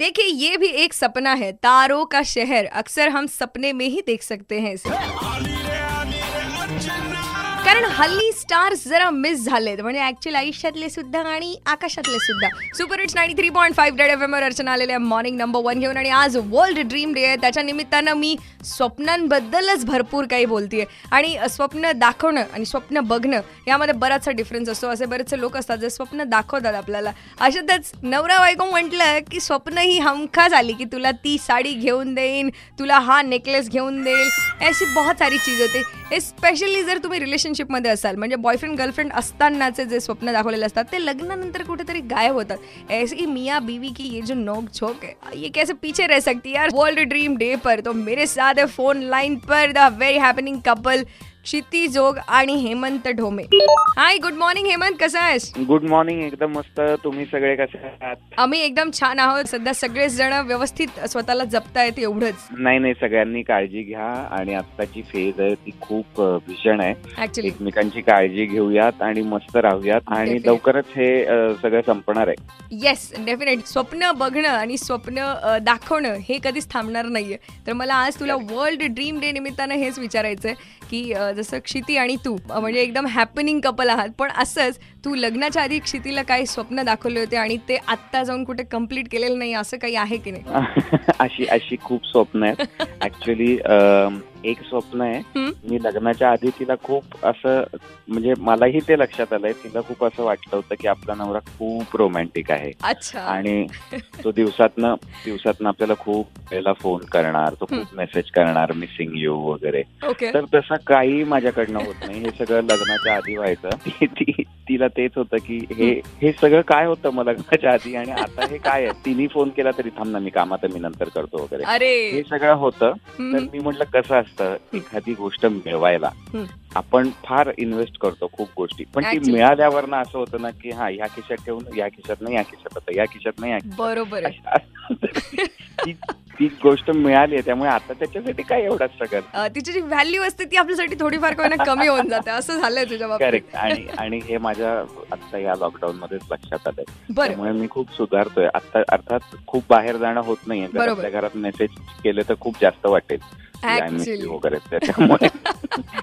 देखिए ये भी एक सपना है। तारों का शहर अक्सर हम सपने में ही देख सकते हैं इसे। कारण हल्ली स्टार्स जरा मिस झालेत। म्हणजे ऍक्च्युअल आयुष्यातले सुद्धा आणि आकाशातले सुद्धा. Super hits ninety three point five red F M Archana आलेल्या मॉर्निंग नंबर वन घेऊन आणि आज वर्ल्ड ड्रीम डे आहे. त्याच्या निमित्तानं मी स्वप्नांबद्दलच भरपूर काही बोलतीये. आणि स्वप्न दाखवणं आणि स्वप्न बघणं यामध्ये बराचसा डिफरन्स असतो. असे बरेचसे लोक असतात जे स्वप्न दाखवतात आपल्याला. अशातच नवरा बायको म्हटलं की स्वप्न ही हमखास आली की तुला ती साडी घेऊन देईन तुला हा नेकलेस घेऊन देईल. अशी बहुत सारी चीज होते. स्पेशली जर तुम्ही रिलेशनशिपमध्ये असाल म्हणजे बॉयफ्रेंड गर्लफ्रेंड असतानाचे जे स्वप्न दाखवलेले असतात ते लग्नानंतर कुठेतरी गायब होतात. ऐसी मियाँ बीवी की ये जो नोक झोंक है ये कैसे पीछे रह सकती यार? वर्ल्ड ड्रीम डे पर तो मेरे साथ है phone line per the very happening couple Kshiti Jog आणि Hemant Dhome. Hi good morning Hemant. कसा आहेस? गुड मॉर्निंग एकदम मस्त. तुम्ही सगळे कसे आहात? आम्ही एकदम छान आहोत. सध्या सगळेच जण व्यवस्थित स्वतःला जपतायत एवढंच. नाही नाही सगळ्यांनी काळजी घ्या आणि आत्ताची फेज आहे ती खूप भीषण आहे. ऍक्च्युली एकमेकांची काळजी घेऊयात आणि मस्त राहूयात आणि Definitely. लवकरच हे अ, सगळं संपणार आहे. येस डेफिनेट स्वप्न बघणं आणि स्वप्न अ, दाखवणं हे कधीच थांबणार नाहीये. तर मला आज तुला वर्ल्ड ड्रीम डे निमित्तानं हेच विचारायचंय की अ, जसं क्षिती आणि तू म्हणजे एकदम हॅपनिंग कपल आहात. पण असंच तू लग्नाच्या आधी क्षितीला काही स्वप्न दाखवले होते आणि ते आत्ता जाऊन कुठे कंप्लीट केलेलं नाही असं काही आहे की नाही? अशी अशी खूप स्वप्न आहेत. ऍक्च्युली एक स्वप्न आहे. मी लग्नाच्या आधी तिला खूप असं म्हणजे मलाही ते लक्षात आलंय. तिला खूप असं वाटलं होतं की आपला नवरा खूप रोमॅन्टिक आहे. आणि तो दिवसातनं दिवसातनं आपल्याला खूप वेळेला फोन करणार तो खूप मेसेज करणार मिसिंग यू वगैरे. तर तसं काही माझ्याकडनं होत नाही. हे सगळं लग्नाच्या आधी व्हायचं. ती- तिला तेच होतं की हे हे सगळं काय होतं मग लग्नाच्या आधी आणि आता हे काय आहे? तिने फोन केला तरी थांब ना मी कामात मी नंतर करतो वगैरे. हे सगळं होतं. तर. मी म्हटलं कसं असतं एखादी गोष्ट मिळवायला. आपण फार इन्व्हेस्ट करतो खूप गोष्टी. पण ती. मिळाल्यावर ना असं होतं ना की हा ह्या खिशात ठेवून या खिशात नाही या खिशात होतं या खिशात नाही या बरोबर ती गोष्ट मिळाली आहे त्यामुळे आता त्याच्यासाठी काय एवढा स्ट्रगल अ, तिची जी व्हॅल्यू असते ती आपल्यासाठी थोडीफार कमी होऊन जाते असं झालंय तुझ्या बाबतीत. करेक्ट आणि आणि हे माझ्या आता या लॉकडाऊन मध्येच लक्षात आलंय. त्यामुळे मी खूप सुधारतोय. आता अर्थात खूप बाहेर जाणं होत नाहीये. घरात मेसेज केले तर खूप जास्त वाटेल. वगैरे त्याच्यामुळे.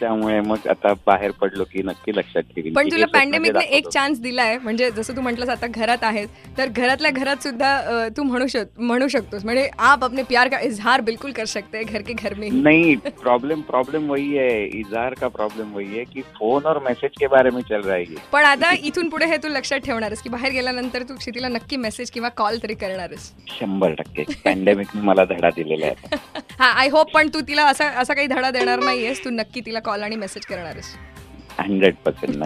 त्यामुळे मग आता बाहेर पडलो की नक्की लक्षात ठेवीन. पण तुला पॅन्डेमिकने एक. चान्स दिलाय. म्हणजे जसं तू म्हटलंस आता घरात आहेस तर घरातल्या घरात सुद्धा तू म्हणू शक म्हणू शकतोस. म्हणजे आप अपने प्यार का इजहार बिल्कुल कर सकते घर के घर में. नहीं प्रॉब्लम प्रॉब्लम वही है. इजहार का प्रॉब्लम वही है कि फोन और मैसेज के बारे में चल रहा है पण आता इथून पुढे हे तू लक्षात ठेवणारस की बाहेर गेल्यानंतर तू क्षितीला नक्की मेसेज किंवा कॉल तरी करणारच शंभर टक्के. पॅन्डेमिकने मला धडा दिलेला आहे. हा आय होप पण तू तिला असा असा काही धडा देणार नाहीयेस. तू नक्की तिला कॉल आणि मेसेज करणारस हंड्रेड पर्सेंट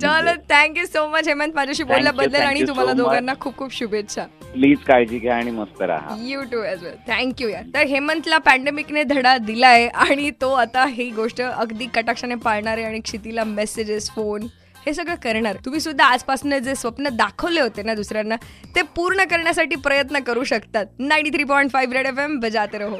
चलो thank you so much Hemant. माझ्याशी बोलल्याबद्दल आणि तुम्हाला. दोघांना खूप खूप शुभेच्छा. प्लीज काळजी घ्या आणि मस्त राहा. You too as well thank you यार. तर हेमंतला पॅन्डेमिकने धडा दिलाय आणि तो आता ही गोष्ट अगदी कटाक्षाने पाळणार आहे आणि क्षितीला मेसेजेस फोन हे सगळं करणार. तुम्ही सुद्धा आजपासून जे स्वप्न दाखवले होते ना दुसऱ्यांना ते पूर्ण करण्यासाठी प्रयत्न करू शकतात. Ninety three point five red F M बजाते रहो.